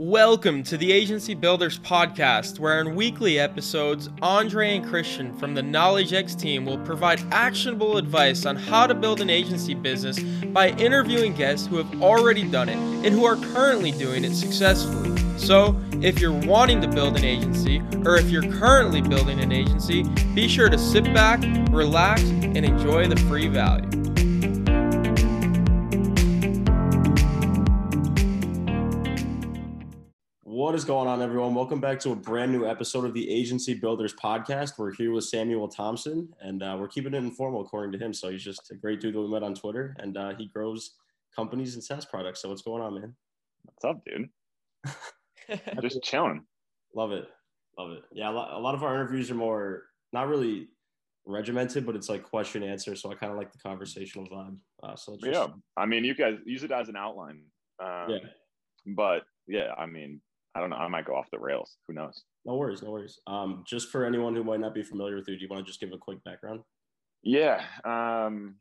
Welcome to the Agency Builders Podcast, where in weekly episodes, Andre and Christian from the Knowledge X team will provide actionable advice on how to build an agency business by interviewing guests who have already done it and who are currently doing it successfully. So, if you're wanting to build an agency, or if you're currently building an agency, be sure to sit back, relax, and enjoy the free value. What is going on, everyone? Welcome back to a brand new episode of the Agency Builders Podcast. We're here with Samuel Thompson, and uh, we're keeping it informal, according to him. So he's just a great dude that we met on Twitter, and uh, he grows companies and SaaS products. So what's going on, man? What's up, dude? Just chilling. Love it, love it. Yeah, a lot, a lot of our interviews are more not really regimented, but it's like question answer. So I kind of like the conversational vibe. Uh, so just, yeah, I mean, you guys use it as an outline. Um, yeah, but yeah, I mean, I don't know. I might go off the rails. Who knows? no worries, no worries. Um, just for anyone who might not be familiar with you, do you want to just give a quick background? Yeah. Um,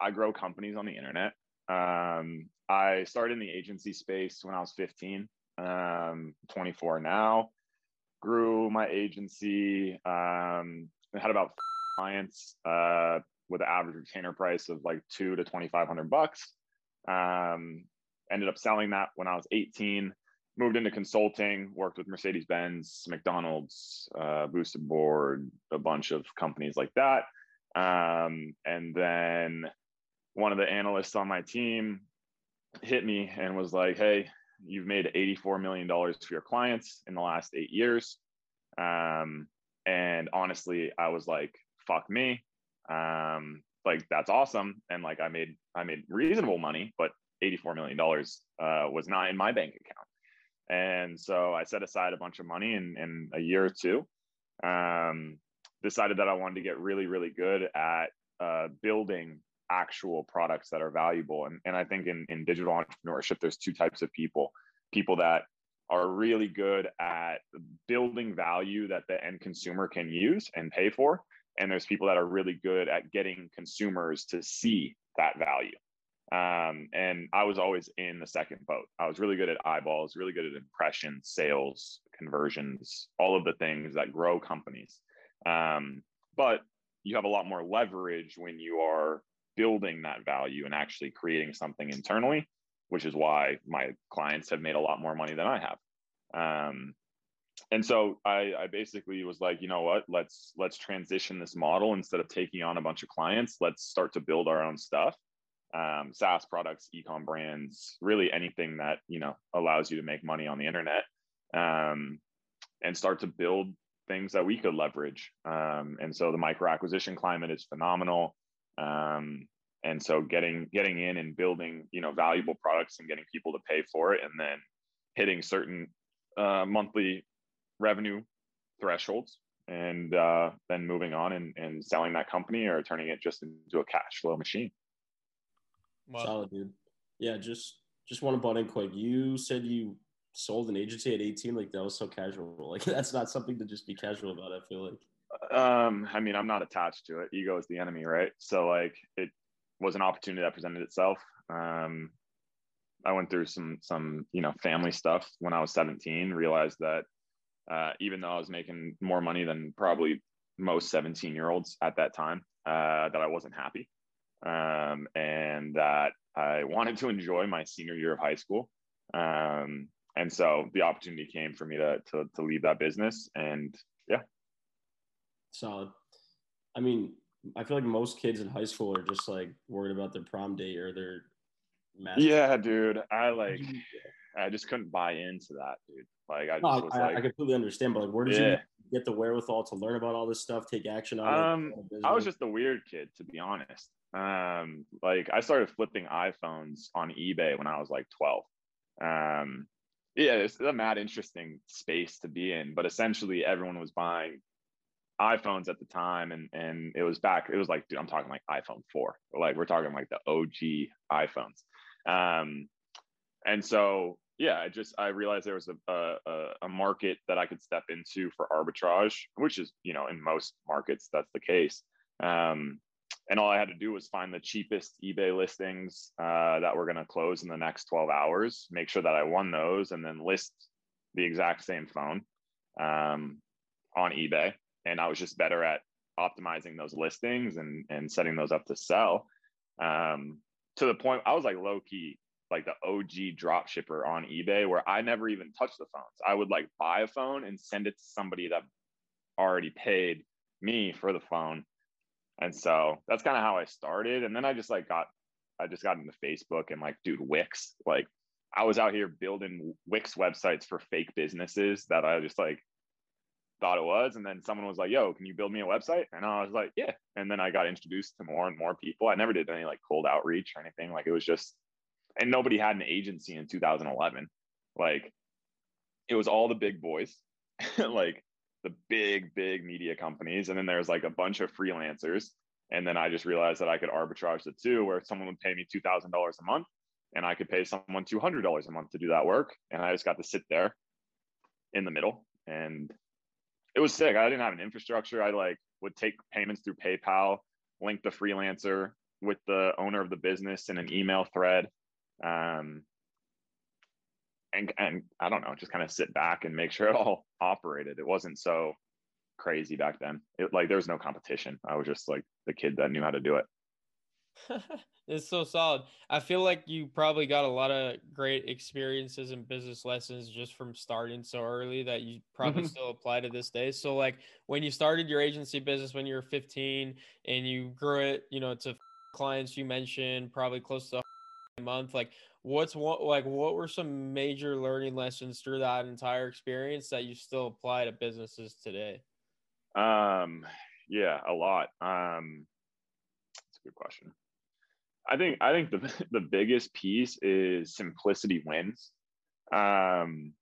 I grow companies on the internet. Um, I started in the agency space when I was 15, um, 24 now. Grew my agency, um, had about clients uh, with an average retainer price of like two to 2,500 bucks. Um, ended up selling that when I was 18 moved into consulting, worked with Mercedes Benz, McDonald's, uh, Boosted Board, a bunch of companies like that. Um, and then one of the analysts on my team hit me and was like, Hey, you've made $84 million for your clients in the last eight years. Um, and honestly, I was like, fuck me. Um, like that's awesome. And like I made I made reasonable money, but $84 million uh, was not in my bank account. And so I set aside a bunch of money in, in a year or two. Um, decided that I wanted to get really, really good at uh, building actual products that are valuable. And, and I think in, in digital entrepreneurship, there's two types of people people that are really good at building value that the end consumer can use and pay for. And there's people that are really good at getting consumers to see that value. Um, and I was always in the second boat. I was really good at eyeballs, really good at impressions, sales, conversions, all of the things that grow companies. Um, but you have a lot more leverage when you are building that value and actually creating something internally, which is why my clients have made a lot more money than I have. Um, and so I, I basically was like, you know what, let's let's transition this model instead of taking on a bunch of clients. Let's start to build our own stuff um, SaaS products, ecom brands, really anything that you know allows you to make money on the internet, um, and start to build things that we could leverage. Um, and so the micro acquisition climate is phenomenal. Um, and so getting getting in and building you know valuable products and getting people to pay for it, and then hitting certain uh, monthly revenue thresholds and uh, then moving on and, and selling that company or turning it just into a cash flow machine. Wow. Solid, dude. Yeah, just just want to butt in quick. You said you sold an agency at 18. Like that was so casual. Like that's not something to just be casual about. I feel like. Um, I mean, I'm not attached to it. Ego is the enemy, right? So like, it was an opportunity that presented itself. Um, I went through some some you know family stuff when I was 17. Realized that uh, even though I was making more money than probably most 17 year olds at that time, uh, that I wasn't happy um, and that I wanted to enjoy my senior year of high school. Um, and so the opportunity came for me to, to, to leave that business and yeah. Solid. I mean, I feel like most kids in high school are just like worried about their prom date or their Yeah, dude. I like, I just couldn't buy into that, dude. Like, I just no, was I, like, I completely understand, but like, where did Yeah. you get the wherewithal to learn about all this stuff, take action on Um, it? I was just the weird kid, to be honest. Um, like I started flipping iPhones on eBay when I was like 12. Um, yeah, it's a mad interesting space to be in, but essentially everyone was buying iPhones at the time, and and it was back. It was like, dude, I'm talking like iPhone 4. Like we're talking like the OG iPhones. Um, and so yeah, I just I realized there was a, a a market that I could step into for arbitrage, which is you know in most markets that's the case. Um, and all I had to do was find the cheapest eBay listings uh, that were going to close in the next 12 hours, make sure that I won those, and then list the exact same phone um, on eBay. And I was just better at optimizing those listings and and setting those up to sell. Um, to the point I was like low key like the OG drop shipper on eBay where I never even touched the phones. I would like buy a phone and send it to somebody that already paid me for the phone. And so that's kind of how I started. And then I just like got I just got into Facebook and like, dude, Wix. Like I was out here building Wix websites for fake businesses that I just like thought it was. And then someone was like, yo, can you build me a website? And I was like, yeah. And then I got introduced to more and more people. I never did any like cold outreach or anything. Like it was just, and nobody had an agency in 2011. Like it was all the big boys, like the big, big media companies. And then there's like a bunch of freelancers. And then I just realized that I could arbitrage the two where someone would pay me $2,000 a month and I could pay someone $200 a month to do that work. And I just got to sit there in the middle and it was sick. I didn't have an infrastructure. I like would take payments through PayPal, link the freelancer with the owner of the business in an email thread. Um, and, and I don't know, just kind of sit back and make sure it all operated. It wasn't so crazy back then. It like there was no competition. I was just like the kid that knew how to do it. it's so solid. I feel like you probably got a lot of great experiences and business lessons just from starting so early that you probably mm-hmm. still apply to this day. So like when you started your agency business when you were 15 and you grew it, you know, to clients you mentioned probably close to month, like what's what like what were some major learning lessons through that entire experience that you still apply to businesses today? Um yeah, a lot. Um that's a good question. I think I think the the biggest piece is simplicity wins. Um,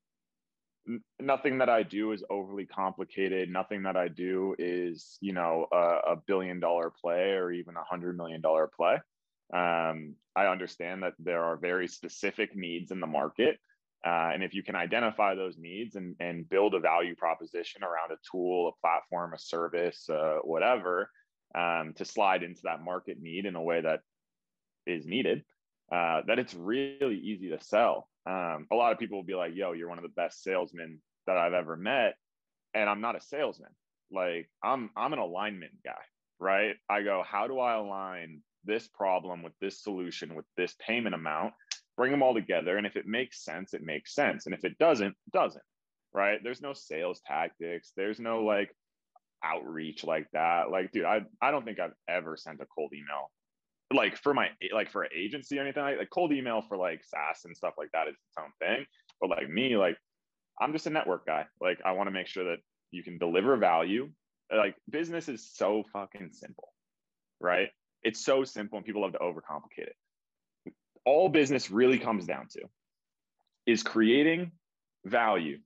nothing that I do is overly complicated. Nothing that I do is you know a, a billion dollar play or even a hundred million dollar play. Um, I understand that there are very specific needs in the market. Uh, and if you can identify those needs and, and build a value proposition around a tool, a platform, a service, uh, whatever, um, to slide into that market need in a way that is needed, uh, that it's really easy to sell. Um, a lot of people will be like, yo, you're one of the best salesmen that I've ever met. And I'm not a salesman. Like I'm I'm an alignment guy, right? I go, how do I align this problem with this solution with this payment amount? Bring them all together. And if it makes sense, it makes sense. And if it doesn't, doesn't. Right. There's no sales tactics. There's no like outreach like that. Like, dude, I I don't think I've ever sent a cold email like for my like for an agency or anything like like cold email for like SaaS and stuff like that is its own thing. But like me, like I'm just a network guy. Like I want to make sure that you can deliver value. Like business is so fucking simple, right? It's so simple and people love to overcomplicate it. All business really comes down to is creating value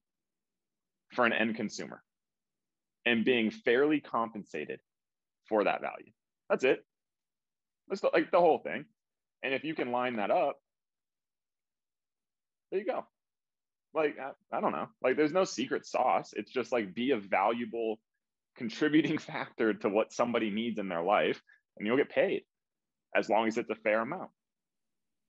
for an end consumer and being fairly compensated for that value. That's it. That's the, like the whole thing. And if you can line that up, there you go. Like, I, I don't know. Like, there's no secret sauce. It's just like be a valuable contributing factor to what somebody needs in their life, and you'll get paid as long as it's a fair amount.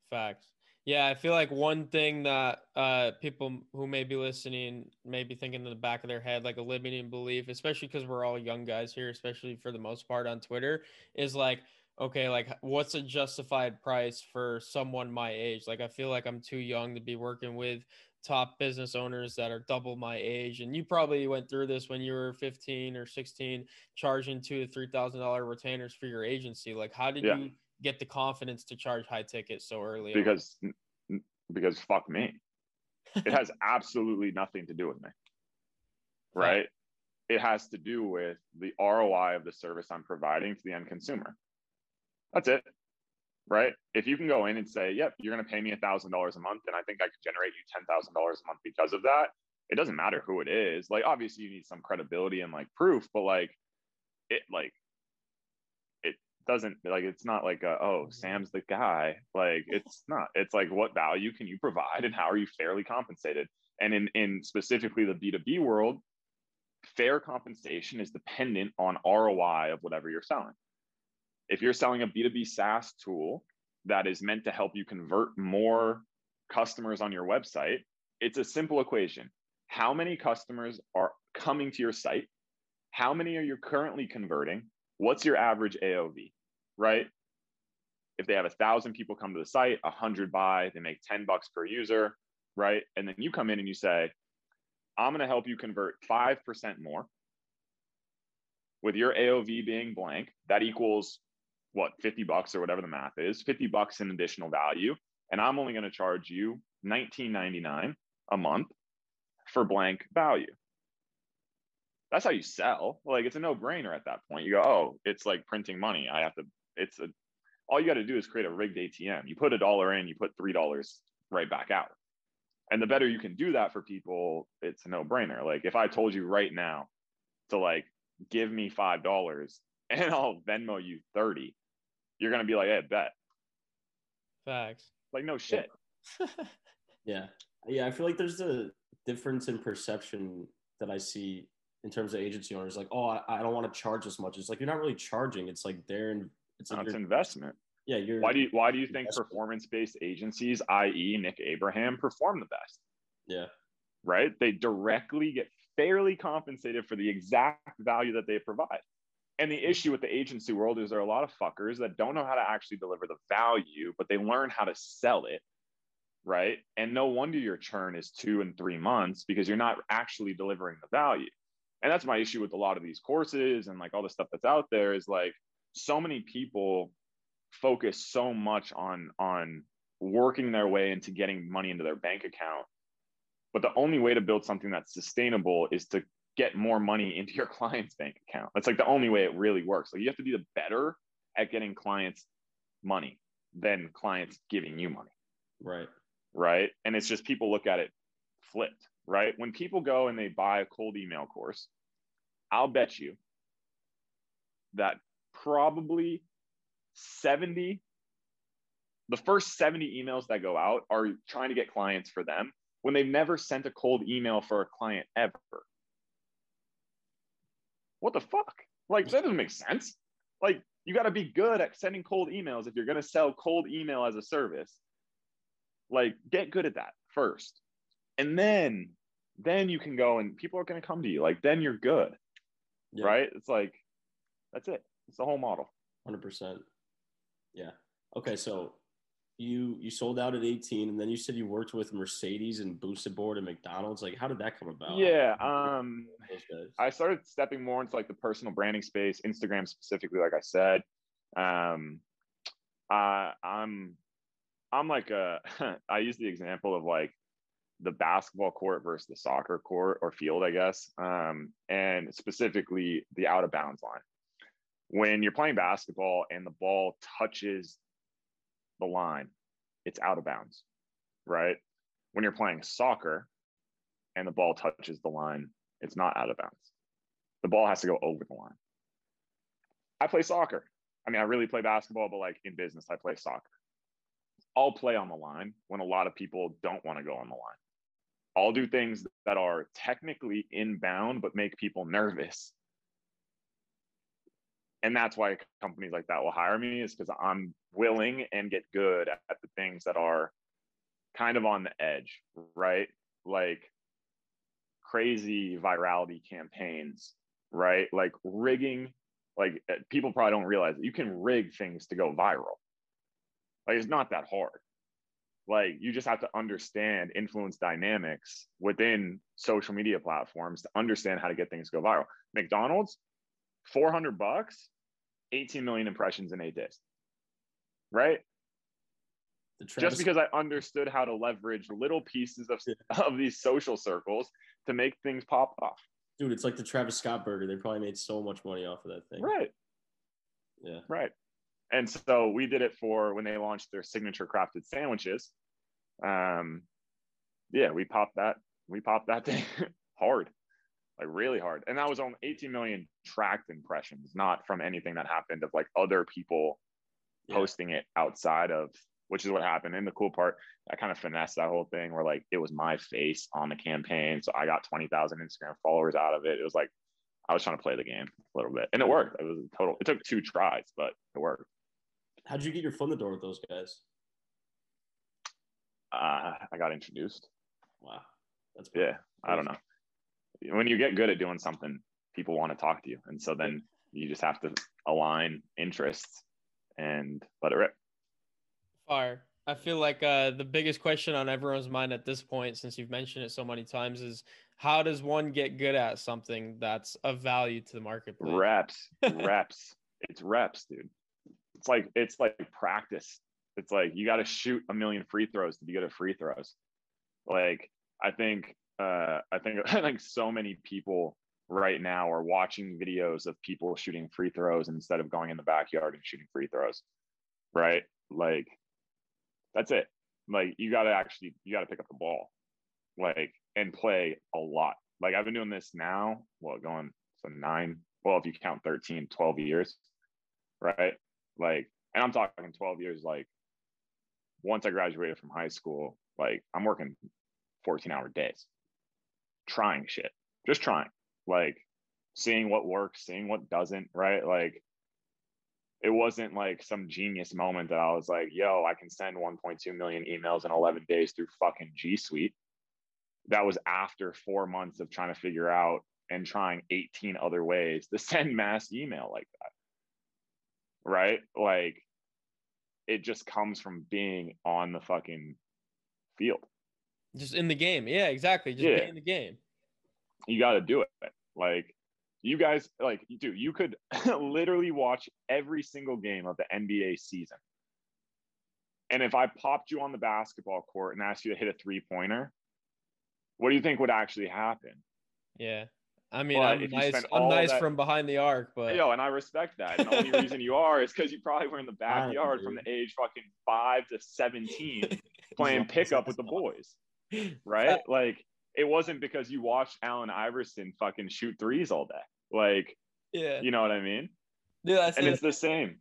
Facts. Yeah, I feel like one thing that uh, people who may be listening may be thinking in the back of their head, like a limiting belief, especially because we're all young guys here, especially for the most part on Twitter, is like, okay, like what's a justified price for someone my age? Like I feel like I'm too young to be working with top business owners that are double my age. And you probably went through this when you were 15 or 16, charging two to three thousand dollar retainers for your agency. Like how did yeah. you get the confidence to charge high tickets so early? Because on? because fuck me. It has absolutely nothing to do with me. Right? It has to do with the ROI of the service I'm providing to the end consumer. That's it. Right. If you can go in and say, yep, you're going to pay me a thousand dollars a month, and I think I could generate you ten thousand dollars a month because of that. It doesn't matter who it is. Like, obviously, you need some credibility and like proof, but like, it like, it doesn't like it's not like a, oh mm-hmm. Sam's the guy. Like, it's not. It's like what value can you provide, and how are you fairly compensated? And in in specifically the B two B world, fair compensation is dependent on ROI of whatever you're selling If you're selling a B2B SaaS tool that is meant to help you convert more customers on your website, it's a simple equation. How many customers are coming to your site? How many are you currently converting? What's your average AOV, right? If they have a thousand people come to the site, a hundred buy, they make 10 bucks per user, right? And then you come in and you say, I'm going to help you convert 5% more with your AOV being blank. That equals what, 50 bucks or whatever the math is, 50 bucks in additional value. And I'm only going to charge you 19.99 a month for blank value. That's how you sell. Like it's a no brainer at that point. You go, oh, it's like printing money. I have to, it's a, all you got to do is create a rigged ATM. You put a dollar in, you put $3 right back out and the better you can do that for people it's a no-brainer like if i told you right now to like give me five dollars and i'll venmo you 30 you're gonna be like hey bet facts like no shit yeah yeah i feel like there's a difference in perception that i see in terms of agency owners like oh i, I don't want to charge as much it's like you're not really charging it's like they're in it's, like it's investment yeah, you're. Why do you Why do you think performance based agencies, i.e., Nick Abraham, mm-hmm. perform the best? Yeah. Right. They directly get fairly compensated for the exact value that they provide. And the issue with the agency world is there are a lot of fuckers that don't know how to actually deliver the value, but they learn how to sell it. Right. And no wonder your churn is two and three months because you're not actually delivering the value. And that's my issue with a lot of these courses and like all the stuff that's out there is like so many people focus so much on on working their way into getting money into their bank account but the only way to build something that's sustainable is to get more money into your client's bank account. That's like the only way it really works. Like you have to be the better at getting clients money than clients giving you money. Right. Right? And it's just people look at it flipped right? When people go and they buy a cold email course i'll bet you that probably 70 the first 70 emails that go out are trying to get clients for them when they've never sent a cold email for a client ever. What the fuck? Like, that doesn't make sense. Like, you got to be good at sending cold emails if you're going to sell cold email as a service. Like, get good at that first. And then, then you can go and people are going to come to you. Like, then you're good. Yeah. Right? It's like, that's it. It's the whole model. 100%. Yeah. Okay. So you you sold out at 18 and then you said you worked with Mercedes and Boosted Board and McDonald's. Like how did that come about? Yeah. Um I started stepping more into like the personal branding space, Instagram specifically, like I said. Um uh, I'm I'm like a I use the example of like the basketball court versus the soccer court or field, I guess. Um, and specifically the out of bounds line when you're playing basketball and the ball touches the line, it's out of bounds, right? When you're playing soccer and the ball touches the line, it's not out of bounds. The ball has to go over the line. I play soccer. I mean, I really play basketball, but like in business, I play soccer. I'll play on the line when a lot of people don't want to go on the line. I'll do things that are technically inbound, but make people nervous and that's why companies like that will hire me is because i'm willing and get good at the things that are kind of on the edge right? Like crazy virality campaigns right? Like rigging like eh, people probably don't realize that you can rig things to go viral. Like it's not that hard. Like you just have to understand influence dynamics within social media platforms to understand how to get things to go viral. Mcdonald's 400 bucks 18 million impressions in eight days. Right? Just because I understood how to leverage little pieces of, of these social circles to make things pop off. Dude, it's like the Travis Scott burger. They probably made so much money off of that thing. Right. Yeah. Right. And so we did it for when they launched their signature crafted sandwiches. Um, yeah, we popped that. We popped that thing hard like really hard. And that was on 18 million tracked impressions, not from anything that happened of like other people yeah. posting it outside of, which is what happened. And the cool part, I kind of finessed that whole thing where like it was my face on the campaign. So I got 20,000 Instagram followers out of it. It was like, I was trying to play the game a little bit, and it worked. It was a total. It took two tries, but it worked. How'd you get your foot in the door with those guys? Uh, I got introduced. Wow, that's yeah. I don't know. When you get good at doing something, people want to talk to you, and so then you just have to align interests and let it rip. Fire. I feel like uh, the biggest question on everyone's mind at this point, since you've mentioned it so many times, is how does one get good at something that's of value to the marketplace? Reps, reps. It's reps, dude. It's like it's like practice. It's like you got to shoot a million free throws to be good at free throws. Like I think, uh, I think, I think so many people right now are watching videos of people shooting free throws instead of going in the backyard and shooting free throws. Right? Like that's it. Like you got to actually you got to pick up the ball, like and play a lot. Like I've been doing this now. Well, going so nine. Well, if you count 13, 12 years, right? Like, and I'm talking 12 years. Like once I graduated from high school, like I'm working 14 hour days, trying shit, just trying, like seeing what works, seeing what doesn't, right? Like it wasn't like some genius moment that I was like, yo, I can send 1.2 million emails in 11 days through fucking G Suite. That was after four months of trying to figure out and trying 18 other ways to send mass email like that. Right? Like it just comes from being on the fucking field. Just in the game. Yeah, exactly. Just yeah. in the game. You got to do it. Like you guys like dude you could literally watch every single game of the nba season and if i popped you on the basketball court and asked you to hit a three pointer what do you think would actually happen yeah I mean, but I'm nice. I'm nice that, from behind the arc, but yo, and I respect that. And the only reason you are is because you probably were in the backyard from the age fucking five to seventeen, playing pickup with the boys, right? Like it wasn't because you watched Allen Iverson fucking shoot threes all day. Like, yeah, you know what I mean? Yeah, and it's the same.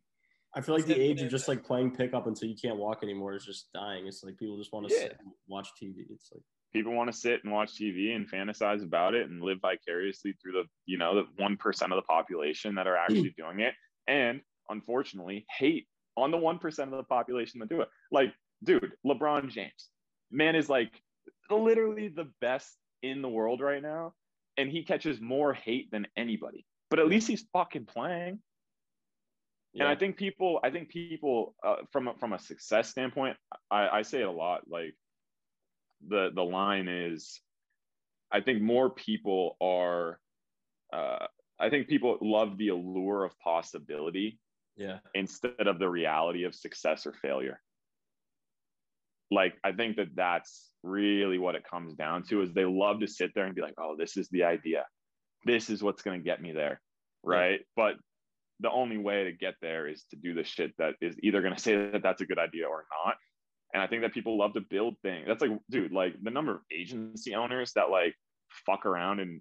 I feel like the age of just like playing pickup until you can't walk anymore is just dying. It's like people just want to yeah. sit and watch TV. It's like people want to sit and watch TV and fantasize about it and live vicariously through the you know the one percent of the population that are actually mm. doing it, and unfortunately hate on the one percent of the population that do it. Like, dude, LeBron James, man, is like literally the best in the world right now, and he catches more hate than anybody. But at least he's fucking playing. Yeah. And I think people, I think people, uh, from a, from a success standpoint, I, I say it a lot. Like the the line is, I think more people are. Uh, I think people love the allure of possibility, yeah, instead of the reality of success or failure. Like I think that that's really what it comes down to is they love to sit there and be like, oh, this is the idea. This is what's going to get me there. Right. Yeah. But the only way to get there is to do the shit that is either going to say that that's a good idea or not. And I think that people love to build things. That's like, dude, like the number of agency owners that like fuck around and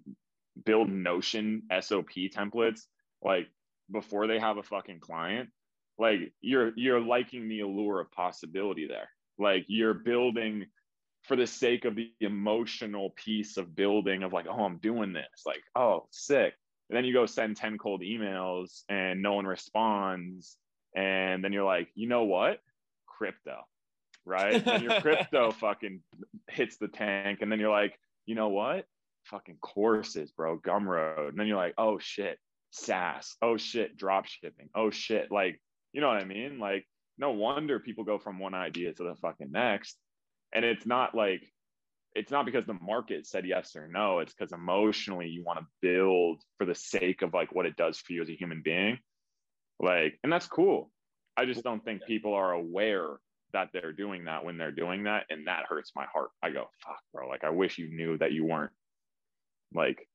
build Notion SOP templates, like before they have a fucking client, like you're you're liking the allure of possibility there. Like you're building for the sake of the emotional piece of building of like, oh, I'm doing this, like, oh, sick. And then you go send 10 cold emails and no one responds. And then you're like, you know what? Crypto, right? and your crypto fucking hits the tank. And then you're like, you know what? Fucking courses, bro, Gumroad. And then you're like, oh shit, SaaS. Oh shit, drop shipping. Oh shit. Like, you know what I mean? Like, no wonder people go from one idea to the fucking next. And it's not like it's not because the market said yes or no. It's because emotionally you want to build for the sake of like what it does for you as a human being. Like and that's cool. I just don't think people are aware that they're doing that when they're doing that and that hurts my heart. I go fuck bro. Like i wish you knew that you weren't like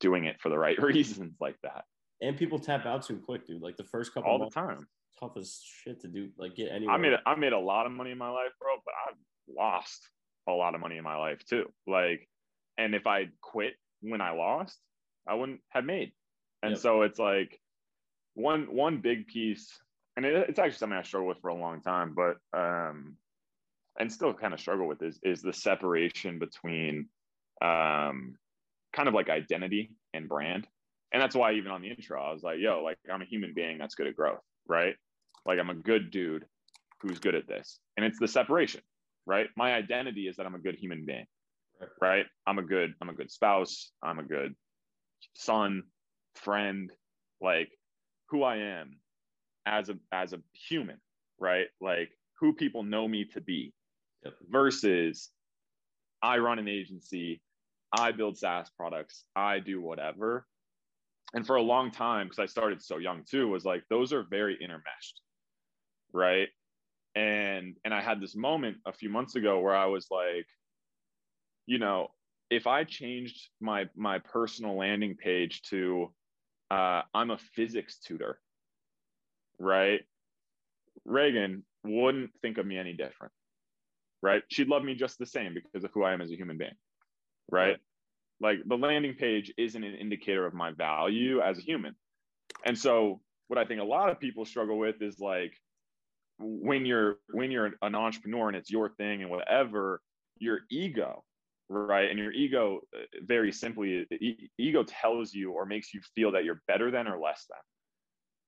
doing it for the right reasons like that. And people tap out too quick dude. Like the first couple all the time tough as shit to do like get anywhere i made i made a lot of money in my life bro but i lost a lot of money in my life too. Like, and if I quit when I lost, I wouldn't have made. And yep. so it's like one one big piece, and it, it's actually something I struggle with for a long time, but um, and still kind of struggle with is is the separation between um, kind of like identity and brand And that's why even on the intro, I was like, yo, like I'm a human being that's good at growth, right? Like I'm a good dude who's good at this. And it's the separation, right? My identity is that I'm a good human being. Right. I'm a good, I'm a good spouse. I'm a good son, friend, like who I am as a as a human, right? Like who people know me to be yep. versus I run an agency, I build SaaS products, I do whatever. And for a long time, because I started so young too, was like those are very intermeshed. Right. And and I had this moment a few months ago where I was like, you know, if I changed my my personal landing page to uh, I'm a physics tutor, right? Reagan wouldn't think of me any different, right? She'd love me just the same because of who I am as a human being, right? Like the landing page isn't an indicator of my value as a human. And so what I think a lot of people struggle with is like when you're when you're an entrepreneur and it's your thing and whatever, your ego right? And your ego uh, very simply e- ego tells you or makes you feel that you're better than or less than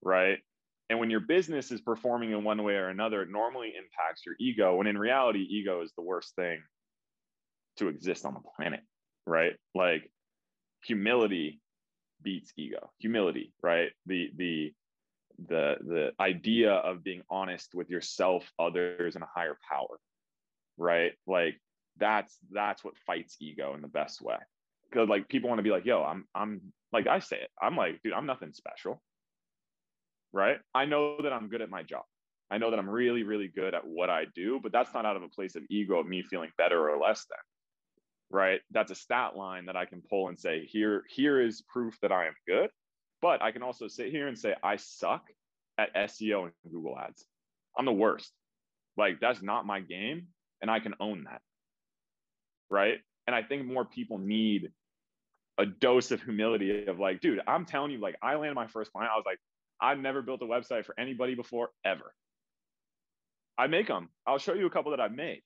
right? And when your business is performing in one way or another it normally impacts your ego. When in reality ego is the worst thing to exist on the planet right? Like humility beats ego. Humility right? The the the the idea of being honest with yourself others and a higher power right? Like that's that's what fights ego in the best way. Because like people want to be like yo i'm i'm like i say it. I'm like dude i'm nothing special right? I know that i'm good at my job. I know that i'm really really good at what i do but that's not out of a place of ego of me feeling better or less than right? That's a stat line that i can pull and say here here is proof that i am good but i can also sit here and say i suck at seo and google ads i'm the worst like that's not my game and i can own that right? And I think more people need a dose of humility of like, dude, I'm telling you, like, I landed my first client. I was like, I've never built a website for anybody before ever. I make them. I'll show you a couple that I've made,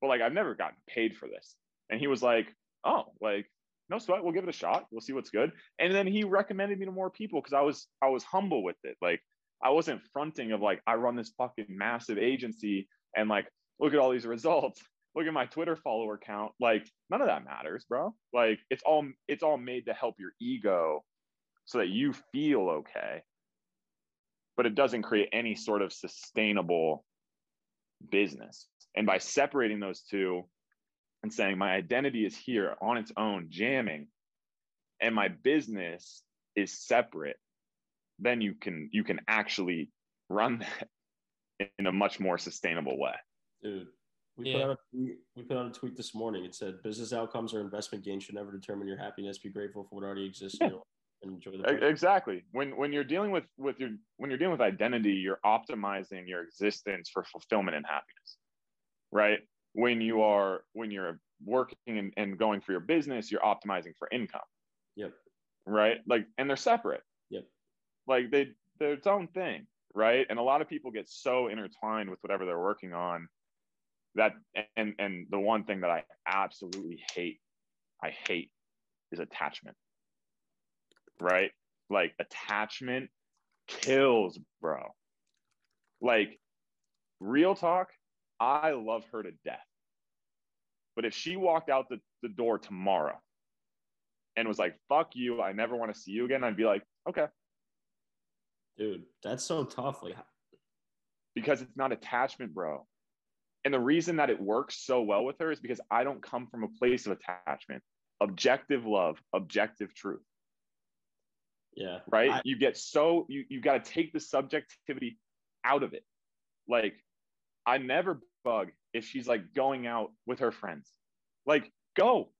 but like, I've never gotten paid for this. And he was like, oh, like, no sweat. We'll give it a shot. We'll see what's good. And then he recommended me to more people because I was I was humble with it. Like I wasn't fronting of like I run this fucking massive agency and like look at all these results look at my Twitter follower count. Like none of that matters, bro. Like it's all it's all made to help your ego so that you feel okay. But it doesn't create any sort of sustainable business. And by separating those two and saying my identity is here on its own, jamming, and my business is separate, then you can you can actually run that in a much more sustainable way. Dude, we yeah. put out a tweet, we put out a tweet this morning. It said business outcomes or investment gains should never determine your happiness. Be grateful for what already exists yeah. and enjoy the process. exactly. When when you're dealing with with your when you're dealing with identity, you're optimizing your existence for fulfillment and happiness. Right? When you are when you're working and, and going for your business, you're optimizing for income. Yep. Right? Like and they're separate. Yep. Like they they're its own thing, right? And a lot of people get so intertwined with whatever they're working on that and and the one thing that I absolutely hate, I hate is attachment. Right? Like attachment kills, bro. Like real talk, I love her to death. But if she walked out the, the door tomorrow and was like, fuck you, I never want to see you again, I'd be like, okay. Dude, that's so tough. Like because it's not attachment, bro. And the reason that it works so well with her is because I don't come from a place of attachment, objective love, objective truth. Yeah. Right. I, you get so, you, you got to take the subjectivity out of it. Like, I never bug if she's like going out with her friends. Like, go,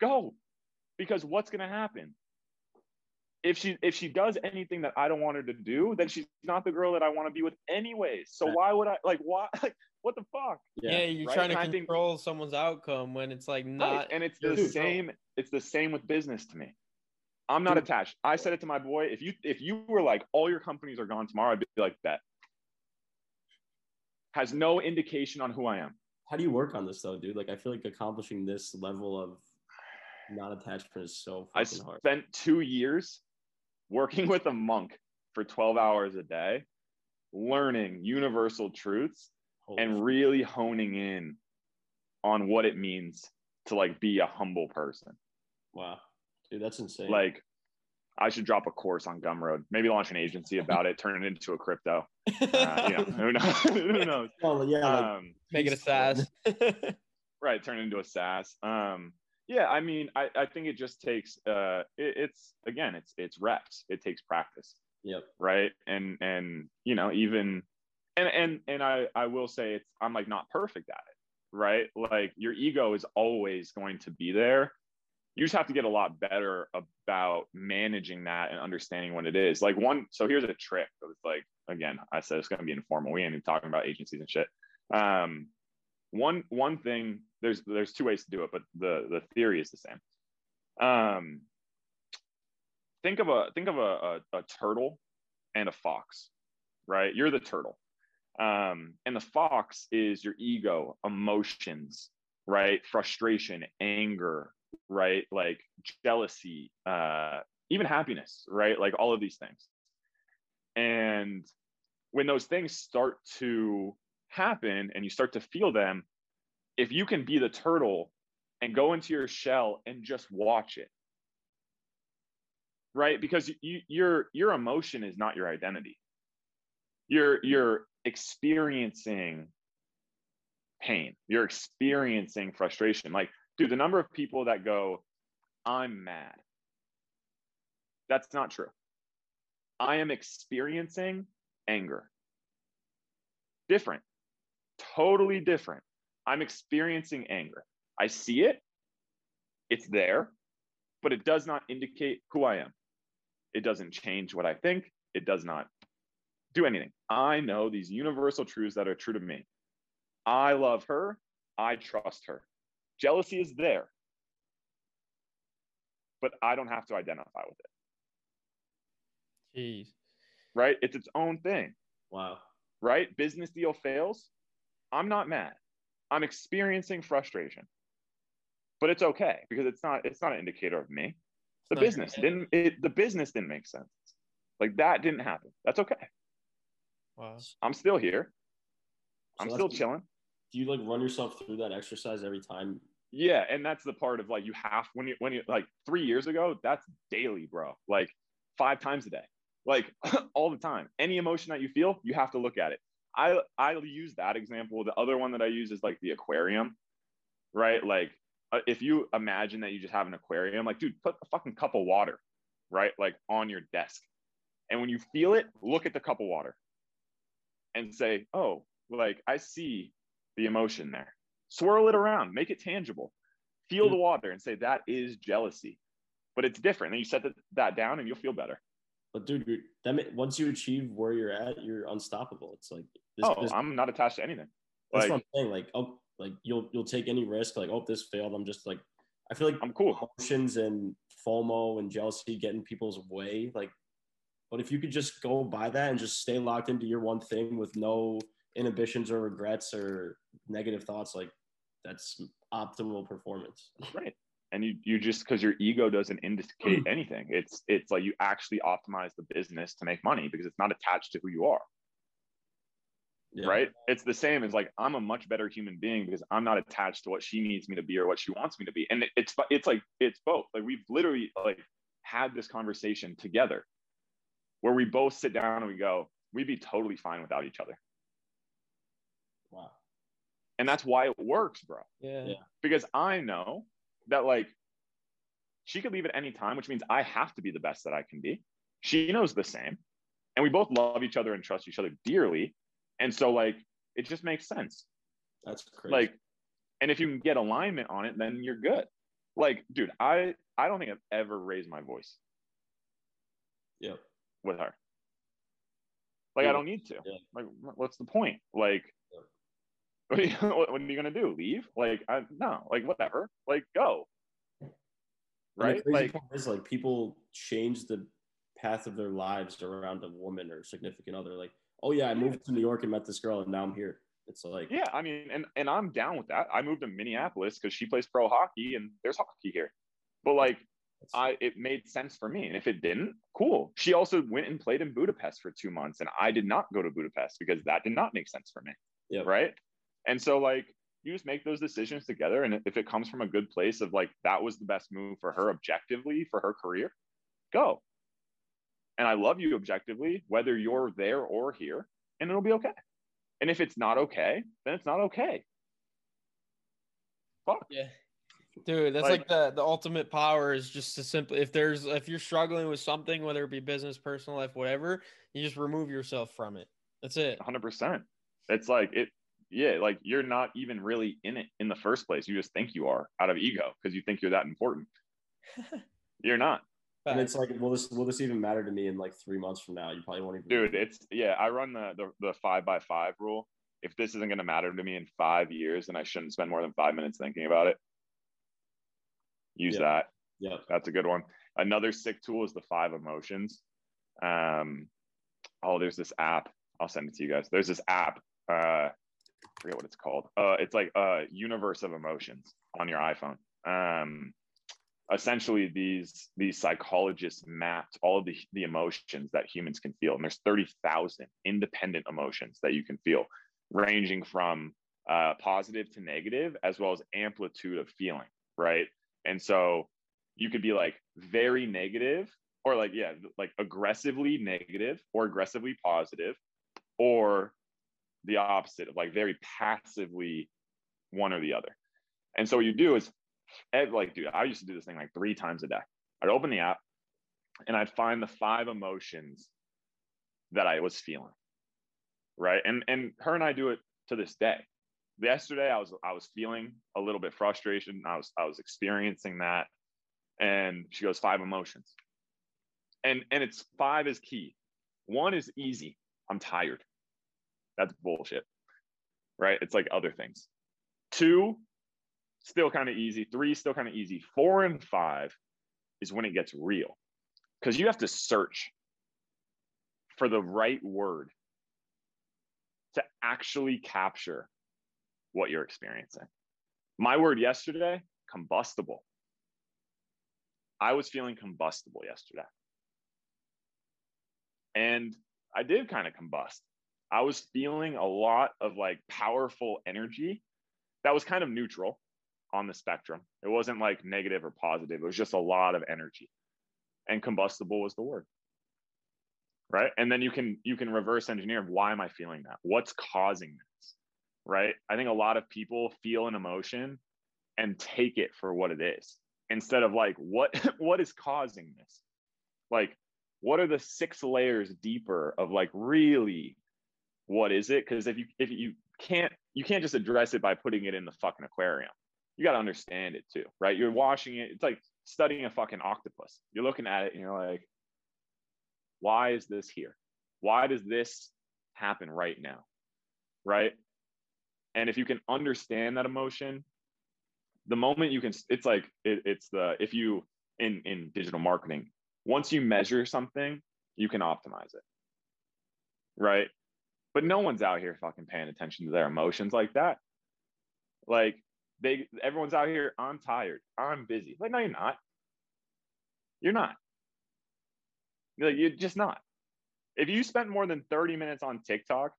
go. Because what's going to happen? if she if she does anything that I don't want her to do, then she's not the girl that I want to be with anyways. So why would I like why like what the fuck? Yeah, yeah you're right? trying to and control think, someone's outcome when it's like not right. and it's the dude, same bro. it's the same with business to me. I'm not dude. attached. I said it to my boy. If you if you were like all your companies are gone tomorrow, I'd be like bet. Has no indication on who I am. How do you work on this though, dude? Like I feel like accomplishing this level of non-attachment is so I fucking hard. spent two years working with a monk for 12 hours a day, learning universal truths Holy and really honing in on what it means to like be a humble person. wow, dude, that's insane. Like I should drop a course on Gumroad, maybe launch an agency about it, turn it into a crypto. Uh, you know, who knows? who knows? well, yeah, Um, Make it a peaceful. SaaS. right turn it into a SaaS. Um, yeah, I mean, I, I think it just takes uh, it, it's again, it's it's reps. It takes practice, Yep. right? And and you know even and and and I I will say it's I'm like not perfect at it, right? Like your ego is always going to be there. You just have to get a lot better about managing that and understanding what it is. Like one, so here's a trick. It was like again, I said it's going to be informal. We ain't even talking about agencies and shit. Um, one one thing there's there's two ways to do it but the the theory is the same um think of a think of a, a, a turtle and a fox right you're the turtle um and the fox is your ego emotions right frustration anger right like jealousy uh even happiness right like all of these things and when those things start to happen and you start to feel them, if you can be the turtle and go into your shell and just watch it, right? Because you, your your emotion is not your identity. You're you're experiencing pain. You're experiencing frustration. Like, dude, the number of people that go, "I'm mad." That's not true. I am experiencing anger. Different totally different. I'm experiencing anger. I see it, it's there, but it does not indicate who I am. It doesn't change what I think, it does not do anything. I know these universal truths that are true to me. I love her, I trust her. Jealousy is there, but I don't have to identify with it, Jeez. right? It's its own thing. Wow. right? Business deal fails. I'm not mad. I'm experiencing frustration. But it's okay because it's not it's not an indicator of me. The not business identity. didn't it, the business didn't make sense. Like that didn't happen. That's okay. Wow. I'm still here. So I'm that's still chilling. Do you like run yourself through that exercise every time? Yeah, and that's the part of like you have when you when you like 3 years ago, that's daily, bro. Like 5 times a day. Like all the time. Any emotion that you feel, you have to look at it. I I use that example. The other one that I use is like the aquarium, right? Like uh, if you imagine that you just have an aquarium, like dude, put a fucking cup of water, right? Like on your desk. And when you feel it, look at the cup of water and say, "Oh, like I see the emotion there." Swirl it around, make it tangible. Feel the water and say that is jealousy. But it's different. Then you set that, down and you'll feel better. But dude, you're, that once you achieve where you're at, you're unstoppable. It's like this. oh, this I'm not attached to anything. that's Like what I'm saying. Like, oh, like you'll you'll take any risk. Like, oh, this failed. I'm just like, I feel like I'm cool. emotions and FOMO and jealousy get in people's way. Like, but if you could just go by that and just stay locked into your one thing with no inhibitions or regrets or negative thoughts, like that's optimal performance. Right. And you you just because your ego doesn't indicate mm. anything. It's it's like you actually optimize the business to make money because it's not attached to who you are. Yeah. Right. It's the same as like I'm a much better human being because I'm not attached to what she needs me to be or what she wants me to be. And it's it's like it's both. Like we've literally like had this conversation together where we both sit down and we go, we'd be totally fine without each other. Wow. And that's why it works, bro. Yeah. Yeah. because I know that like she could leave at any time, which means I have to be the best that I can be. She knows the same. And we both love each other and trust each other dearly. And so like it just makes sense. That's crazy. Like, and if you can get alignment on it, then you're good. Like, dude, I I don't think I've ever raised my voice yep. with her. Like, Yeah. I don't need to. Yeah. Like, what's the point? Like, Yeah. What are you, what, are you gonna do? Leave? Like, I no. Like, whatever. Like, go. Right? Like, is like people change the path of their lives around a woman or significant other. Like, oh yeah, I moved to New York and met this girl, and now I'm here. It's like, Yeah, I mean, and and I'm down with that. I moved to Minneapolis because she plays pro hockey, and there's hockey here. But like I it made sense for me. And if it didn't, cool. She also went and played in Budapest for two months, and I did not go to Budapest because that did not make sense for me. Yep. Right. And so like you just make those decisions together. And if it comes from a good place of like that was the best move for her objectively for her career, go. And I love you objectively, whether you're there or here, and it'll be okay. And if it's not okay, then it's not okay. Fuck. Yeah. Dude, that's like, like, the the ultimate power is just to simply if there's if you're struggling with something, whether it be business, personal life, whatever, you just remove yourself from it. That's it. 100%. It's like it yeah, like you're not even really in it in the first place. You just think you are out of ego because you think you're that important. you're not. And it's like, will this will this even matter to me in like three months from now? You probably won't even. Dude, it's yeah. I run the the, the five by five rule. If this isn't going to matter to me in five years, then I shouldn't spend more than five minutes thinking about it. Use yep. that. Yeah, that's a good one. Another sick tool is the five emotions. Um, oh, there's this app. I'll send it to you guys. There's this app. Uh, I forget what it's called. Uh, it's like a universe of emotions on your iPhone. Um, essentially, these these psychologists mapped all of the, the emotions that humans can feel, and there's thirty thousand independent emotions that you can feel, ranging from uh, positive to negative, as well as amplitude of feeling. Right, and so you could be like very negative, or like yeah, like aggressively negative, or aggressively positive, or the opposite of like very passively one or the other. And so what you do is like, dude, I used to do this thing like three times a day. I'd open the app and I'd find the five emotions that I was feeling. Right. And and her and I do it to this day. Yesterday I was I was feeling a little bit frustration. I was I was experiencing that. And she goes, five emotions. And and it's five is key. One is easy. I'm tired. That's bullshit. Right? It's like other things. Two, still kind of easy. Three, still kind of easy. Four and five is when it gets real because you have to search for the right word to actually capture what you're experiencing. My word yesterday, combustible. I was feeling combustible yesterday. And I did kind of combust. I was feeling a lot of like powerful energy that was kind of neutral on the spectrum. It wasn't like negative or positive. It was just a lot of energy. And combustible was the word. Right? And then you can you can reverse engineer why am I feeling that? What's causing this? Right? I think a lot of people feel an emotion and take it for what it is instead of like what what is causing this? Like what are the six layers deeper of like really what is it? Because if you if you can't you can't just address it by putting it in the fucking aquarium. You got to understand it too, right? You're washing it. It's like studying a fucking octopus. You're looking at it and you're like, why is this here? Why does this happen right now? Right? And if you can understand that emotion, the moment you can, it's like it, it's the if you in in digital marketing, once you measure something, you can optimize it. Right? But no one's out here fucking paying attention to their emotions like that. Like they everyone's out here, I'm tired, I'm busy. Like, no, you're not. You're not. Like, you're just not. If you spent more than 30 minutes on TikTok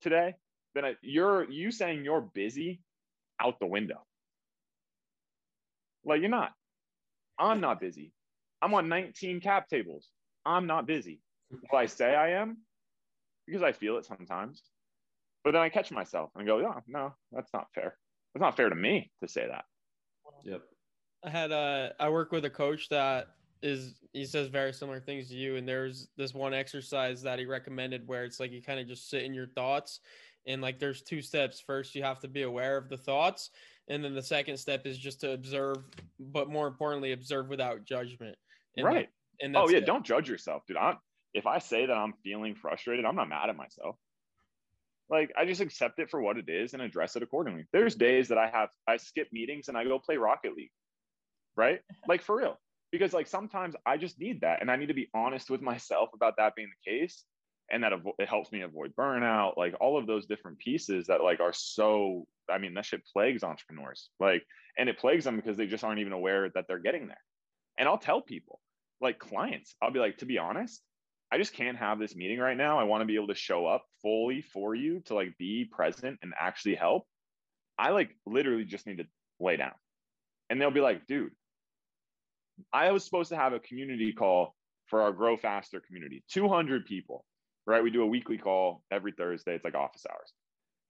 today, then you're you saying you're busy out the window. Like you're not. I'm not busy. I'm on 19 cap tables. I'm not busy. Will I say I am? Because I feel it sometimes. But then I catch myself and go, yeah, no, that's not fair. It's not fair to me to say that. Yep. I had uh I work with a coach that is he says very similar things to you and there's this one exercise that he recommended where it's like you kind of just sit in your thoughts and like there's two steps first you have to be aware of the thoughts and then the second step is just to observe but more importantly observe without judgment and right and oh yeah it. don't judge yourself dude I'm, if I say that I'm feeling frustrated, I'm not mad at myself. Like I just accept it for what it is and address it accordingly. There's days that I have I skip meetings and I go play Rocket League. Right? Like for real. Because like sometimes I just need that and I need to be honest with myself about that being the case and that it helps me avoid burnout, like all of those different pieces that like are so I mean that shit plagues entrepreneurs. Like and it plagues them because they just aren't even aware that they're getting there. And I'll tell people, like clients, I'll be like, to be honest, I just can't have this meeting right now. I want to be able to show up fully for you to like be present and actually help. I like literally just need to lay down. And they'll be like, dude, I was supposed to have a community call for our Grow Faster community, 200 people, right? We do a weekly call every Thursday. It's like office hours.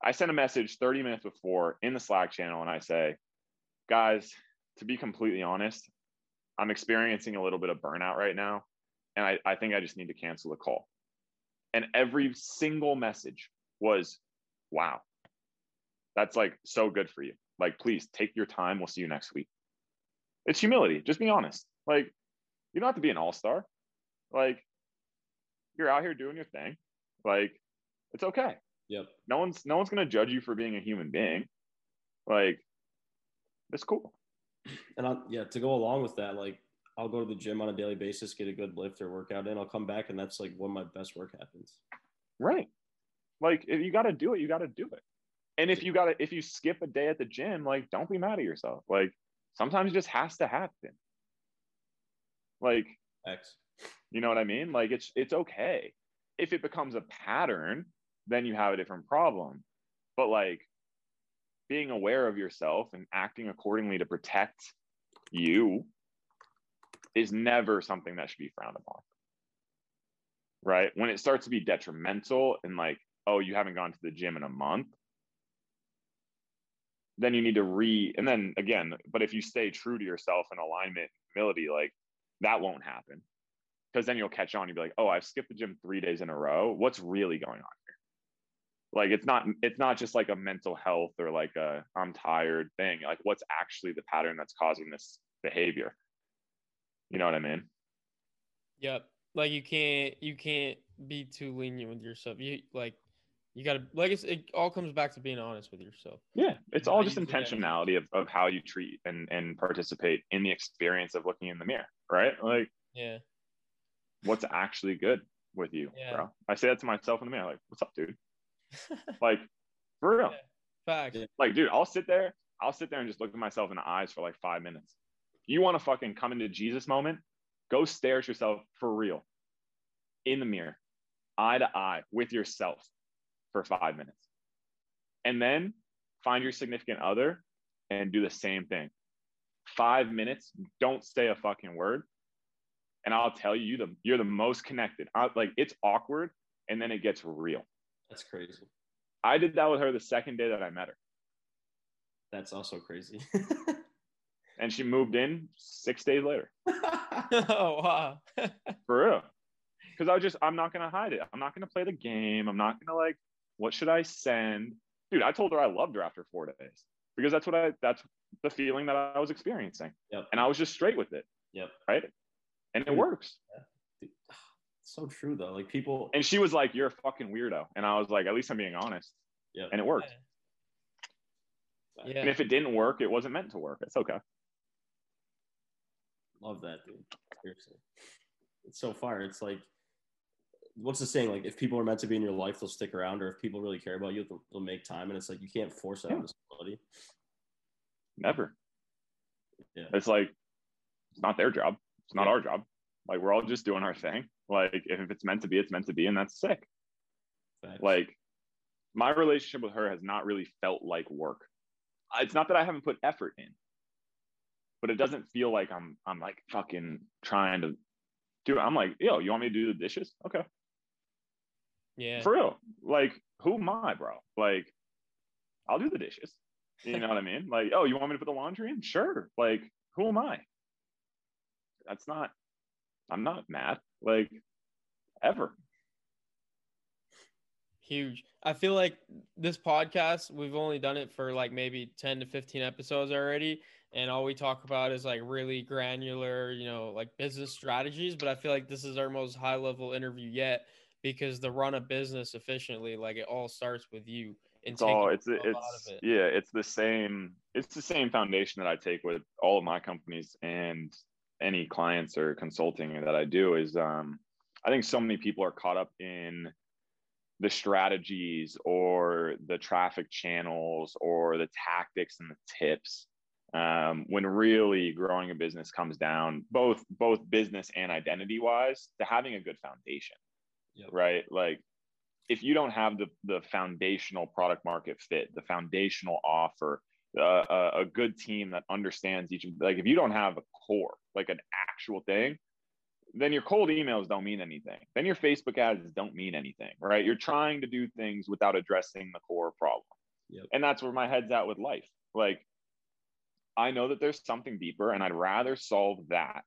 I send a message 30 minutes before in the Slack channel and I say, guys, to be completely honest, I'm experiencing a little bit of burnout right now. And I, I think I just need to cancel the call. And every single message was, wow, that's like so good for you. Like, please take your time. We'll see you next week. It's humility. Just be honest. Like, you don't have to be an all star. Like, you're out here doing your thing. Like, it's okay. Yep. No one's no one's gonna judge you for being a human being. Like, it's cool. And I, yeah, to go along with that, like I'll go to the gym on a daily basis, get a good lift or workout in. I'll come back, and that's like when my best work happens. Right. Like, if you got to do it, you got to do it. And if you got to, if you skip a day at the gym, like, don't be mad at yourself. Like, sometimes it just has to happen. Like, X. you know what I mean? Like, it's it's okay. If it becomes a pattern, then you have a different problem. But like, being aware of yourself and acting accordingly to protect you is never something that should be frowned upon. Right? When it starts to be detrimental and like, oh, you haven't gone to the gym in a month, then you need to re and then again, but if you stay true to yourself and alignment, humility, like that won't happen. Because then you'll catch on, you'll be like, oh, I've skipped the gym three days in a row. What's really going on here? Like it's not it's not just like a mental health or like a I'm tired thing. Like what's actually the pattern that's causing this behavior? You know what I mean? Yep. Like you can't you can't be too lenient with yourself. You like you gotta like it's, it all comes back to being honest with yourself. Yeah, it's all you just intentionality of, of how you treat and and participate in the experience of looking in the mirror, right? Like Yeah. what's actually good with you, Yeah. bro. I say that to myself in the mirror, like, what's up, dude? Like, for real. Yeah. Facts. Like, dude, I'll sit there, I'll sit there and just look at myself in the eyes for like five minutes. You want to fucking come into Jesus moment? Go stare at yourself for real in the mirror, eye to eye with yourself for five minutes. And then find your significant other and do the same thing. Five minutes, don't say a fucking word. And I'll tell you, the, you're the most connected. I, like, it's awkward and then it gets real. That's crazy. I did that with her the second day that I met her. That's also crazy. and she moved in six days later. Oh wow. for real. Because i was just i'm not gonna hide it. I'm not gonna play the game. I'm not gonna like what should i send? Dude i told her i loved her after four days because that's what i that's the feeling that i was experiencing. Yep. and i was just straight with it. Yep. right? And it Dude. works. So true though. Like people. and she was like you're a fucking weirdo. And i was like at least i'm being honest. Yeah. and it worked. Yeah. and if it didn't work it wasn't meant to work. It's okay Love that, dude. Seriously. It's so far. It's like, what's the saying? Like, if people are meant to be in your life, they'll stick around, or if people really care about you, they'll, they'll make time. And it's like, you can't force that Yeah. on somebody. never Yeah. it's like it's not their job it's not Yeah. our job like we're all just doing our thing like if it's meant to be it's meant to be and that's sick Facts. like my relationship with her has not really felt like work it's not that i haven't put effort in but it doesn't feel like i'm i'm like fucking trying to do it. I'm like yo you want me to do the dishes? Okay. Yeah. for real. Like who am i bro? Like i'll do the dishes. You know what i mean? Like oh you want me to put the laundry in? Sure. Like who am i? That's not i'm not mad. Like ever. Huge. I feel like this podcast, we've only done it for like maybe 10 to 15 episodes already. And all we talk about is like really granular, you know, like business strategies. But I feel like this is our most high level interview yet because the run a business efficiently, like it all starts with you. And it's all it's it's it. yeah it's the same it's the same foundation that i take with all of my companies and any clients or consulting that i do is um i think so many people are caught up in the strategies or the traffic channels or the tactics and the tips Um, when really growing a business comes down both both business and identity wise to having a good foundation, Yep. right? Like if you don't have the the foundational product market fit, the foundational offer, uh, a, a good team that understands each of like if you don't have a core, like an actual thing, then your cold emails don't mean anything. Then your Facebook ads don't mean anything, right? You're trying to do things without addressing the core problem. Yep. And that's where my head's at with life. Like, I know that there's something deeper, and I'd rather solve that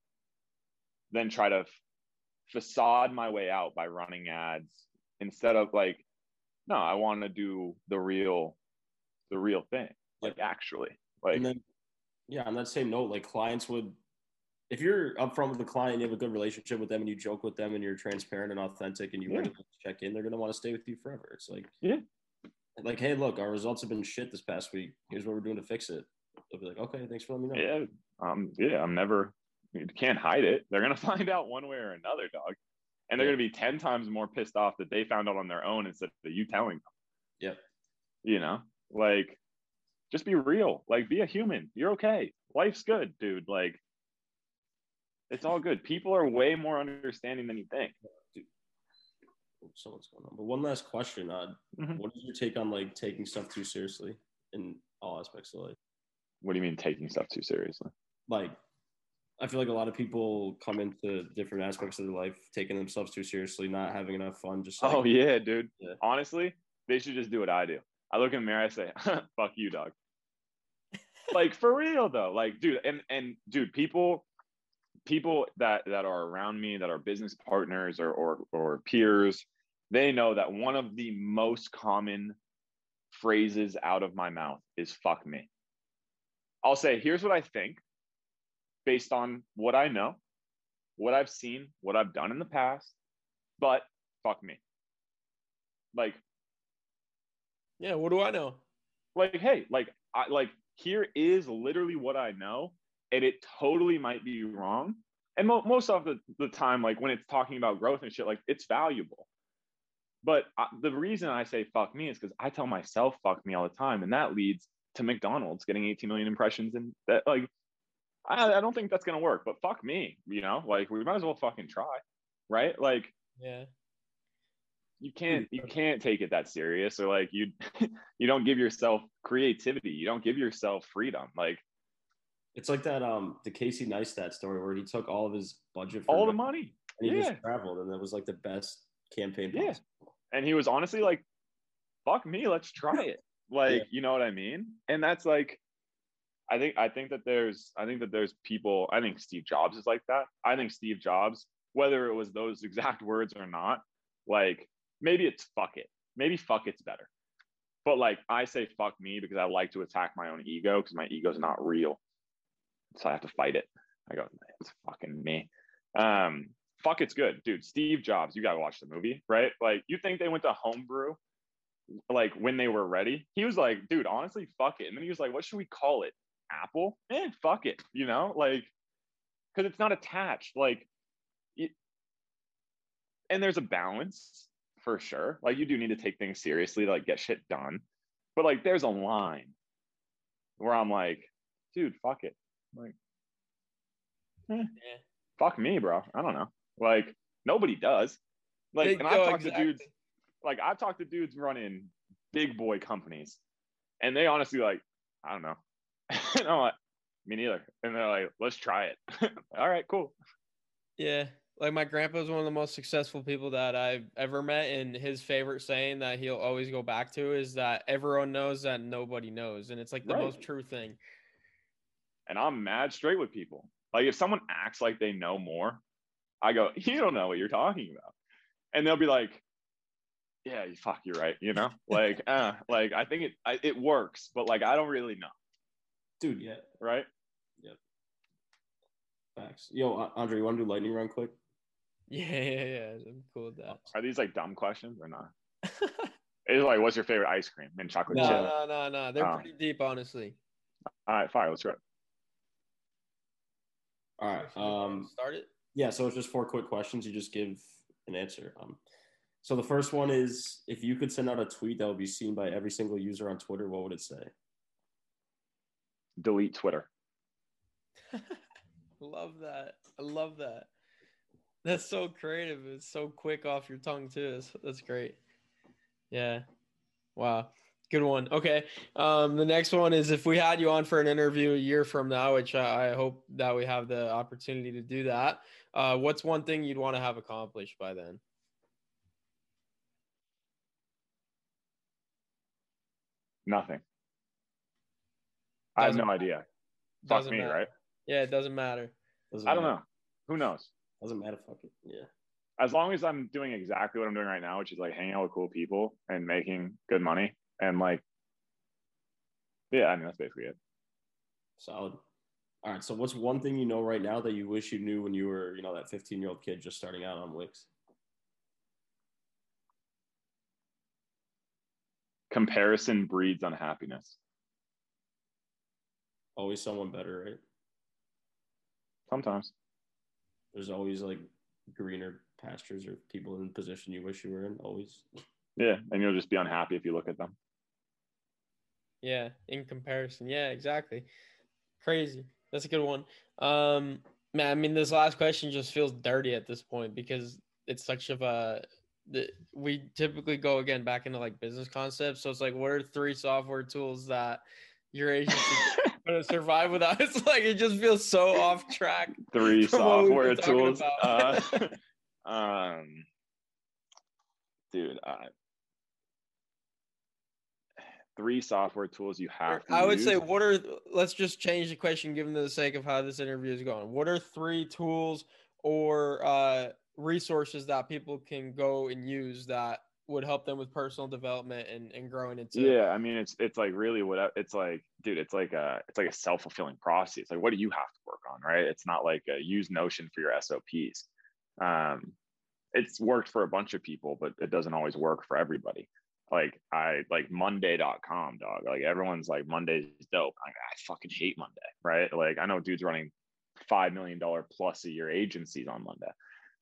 than try to f- facade my way out by running ads instead of like, no, I want to do the real, the real thing. Like, actually, like, and then, yeah, on that same note, like clients would, if you're upfront with the client, you have a good relationship with them, and you joke with them, and you're transparent and authentic, and you Yeah. check in, they're gonna want to stay with you forever. It's like, Yeah. like, hey, look, our results have been shit this past week. Here's what we're doing to fix it. They'll be like, okay, thanks for letting me know. yeah, um, yeah, I'm never, you can't hide it. They're gonna find out one way or another, dog. And they're Yeah. gonna be 10 times more pissed off that they found out on their own instead of you telling them. Yeah. You know, like just be real. Like be a human. You're okay. Life's good, dude. Like it's all good. People are way more understanding than you think. So what's going on? But one last question: uh, Mhm. What is your take on like taking stuff too seriously in all aspects of life? What do you mean taking stuff too seriously? Like, I feel like a lot of people come into different aspects of their life taking themselves too seriously, not having enough fun. Just like, oh yeah, dude. Yeah. Honestly, they should just do what I do. I look in the mirror, I say, "Fuck you, dog." like for real though, like dude, and and dude, people, people that that are around me, that are business partners or or or peers, they know that one of the most common phrases out of my mouth is "fuck me." I'll say, "Here's what I think," based on what I know, what I've seen, what I've done in the past, but fuck me. Like Yeah, what do I know? like hey like i like here is literally what i know and it totally might be wrong and mo- most of the, the time like when it's talking about growth and shit like it's valuable but I, the reason i say fuck me is because i tell myself fuck me all the time and that leads to mcdonald's getting 18 million impressions and that like I, I don't think that's gonna work but fuck me you know like we might as well fucking try right like Yeah. you can't you can't take it that serious or like you you don't give yourself creativity you don't give yourself freedom like It's like that um the Casey Neistat story where he took all of his budget for all the money and he yeah. just traveled and it was like the best campaign Yeah. and he was honestly like fuck me let's try it like Yeah. you know what i mean? And that's like i think i think that there's i think that there's people i think steve jobs is like that. I think steve jobs whether it was those exact words or not like maybe it's fuck it. Maybe fuck it's better. But like i say fuck me because i like to attack my own ego because my ego's not real. So i have to fight it. I go it's fucking me. Um fuck it's good. Dude steve jobs you gotta watch the movie right? Like you think they went to homebrew like when they were ready he was like dude honestly fuck it. And then he was like what should we call it? Apple? Eh fuck it you know like because it's not attached like it, and there's a balance for sure. Like you do need to take things seriously to like get shit done. But like there's a line where i'm like dude fuck it. Like eh, Yeah. fuck me bro. I don't know. Like nobody does. Like and i've talked to dudes like I've talked to dudes running big boy companies, and they honestly like, I don't know. and I'm like, me neither. And they're like, let's try it. All right, cool. Yeah. Like my grandpa's one of the most successful people that I've ever met, and his favorite saying that he'll always go back to is that everyone knows that nobody knows, and it's like the Right. most true thing. And I'm mad straight with people. Like if someone acts like they know more, I go, you don't know what you're talking about. And they'll be like, yeah, you fuck, you're right. You know, like, uh, like I think it I, it works, but like I don't really know, Dude, yeah, right? Yeah. Facts. Yo, Andre, you want to do lightning round quick? Yeah, yeah, yeah. I'm cool with that. Are these like dumb questions or not? It's like, what's your favorite ice cream and chocolate no, chip? no, no, no. They're Oh. pretty deep, honestly. All right, fire. Let's go. All right. Um, start it. yeah, so it's just four quick questions. You just give an answer. Um, so the first one is if you could send out a tweet that would be seen by every single user on Twitter, what would it say? Delete Twitter. love that. I love that. That's so creative. It's so quick off your tongue too. That's, that's great. Yeah. Wow. Good one. Okay. Um, the next one is if we had you on for an interview a year from now, which I, I hope that we have the opportunity to do that. Uh, what's one thing you'd want to have accomplished by then? Nothing. I have no idea. Fuck me, matter. right? Yeah, it doesn't matter. Doesn't I don't matter. know. Who knows? Doesn't matter. Fuck it. Yeah. As long as I'm doing exactly what I'm doing right now, which is like hanging out with cool people and making good money and like, yeah, I mean, that's basically it. Solid. All right. So, what's one thing you know right now that you wish you knew when you were, you know, that 15 year old kid just starting out on Wix? Comparison breeds unhappiness. Always someone better, right? Sometimes. There's always like greener pastures or people in the position you wish you were in. Always. Yeah. And you'll just be unhappy if you look at them. Yeah, in comparison. Yeah, exactly. Crazy. That's a good one. Um, man, I mean, this last question just feels dirty at this point because it's such of a. The, we typically go again back into like business concepts. So it's like, what are three software tools that your agency going to survive without? It's like it just feels so off track. Three from what we've software tools. Uh, um, dude, uh, three software tools you have to I would say, what are? Let's just change the question, given the sake of how this interview is going. What are three tools or uh, resources that people can go and use that would help them with personal development and, and growing into? yeah i mean it's it's like really what it's like dude it's like a it's like a self-fulfilling prophecy. It's like what do you have to work on right? It's not like a use notion for your sops um it's worked for a bunch of people but it doesn't always work for everybody. Like i like monday.com dog. Like everyone's like monday's dope. I, I fucking hate monday right? Like i know dudes running five million dollar plus a year agencies on monday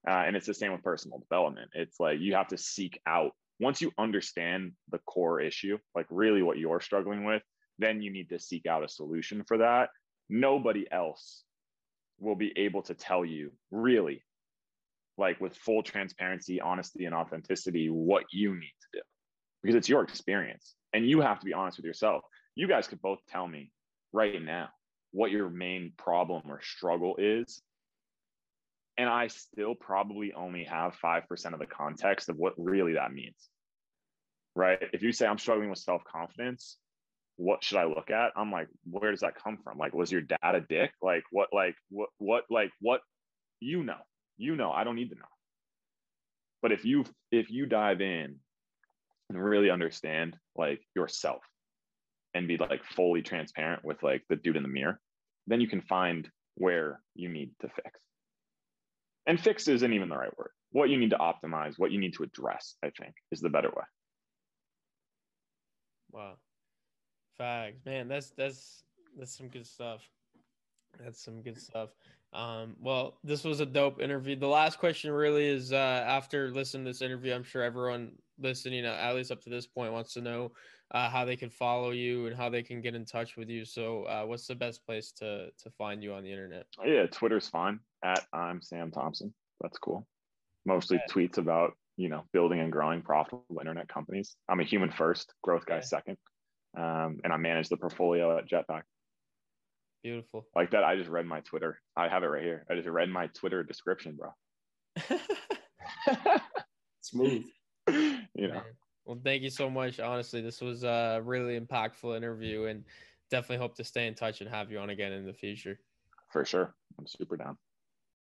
uh, and it's the same with personal development it's like you have to seek out once you understand the core issue, like really what you're struggling with, then you need to seek out a solution for that. Nobody else will be able to tell you really, like with full transparency, honesty, and authenticity, what you need to do because it's your experience and you have to be honest with yourself. You guys could both tell me right now what your main problem or struggle is. And I still probably only have 5% of the context of what really that means right? If you say I'm struggling with self confidence, what should I look at? I'm like, where does that come from? Like, was your dad a dick? Like, what, like, what, what, like, what, you know, you know, I don't need to know. But if you, if you dive in and really understand like yourself and be like fully transparent with like the dude in the mirror, then you can find where you need to fix. And fix isn't even the right word. What you need to optimize, what you need to address, I think, is the better way. Wow. Fags, man, that's that's that's some good stuff. That's some good stuff. Um, well, this was a dope interview. The last question really is uh, after listening to this interview, I'm sure everyone listening, at least up to this point, wants to know uh, how they can follow you and how they can get in touch with you. So, uh, what's the best place to to find you on the internet? Yeah, Twitter's fine. At I'm Sam Thompson. That's cool. Mostly tweets about you know building and growing profitable internet companies. I'm a human first, growth guy Yeah. second, um, and I manage the portfolio at Jetpack. Beautiful. Like that, I just read my Twitter. I have it right here. I just read my Twitter description, bro. Smooth. you know, Man. Well, thank you so much. Honestly, this was a really impactful interview and definitely hope to stay in touch and have you on again in the future. for sure. I'm super down.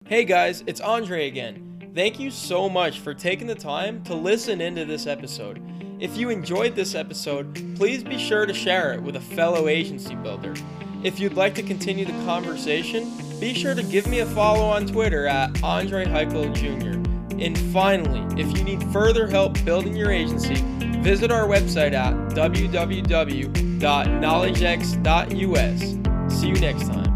Hey guys, it's Andre again. Thank you so much for taking the time to listen into this episode. If you enjoyed this episode, please be sure to share it with a fellow agency builder. If you'd like to continue the conversation, be sure to give me a follow on Twitter at Andre Heichel Jr. And finally, if you need further help building your agency, visit our website at www.knowledgex.us. See you next time.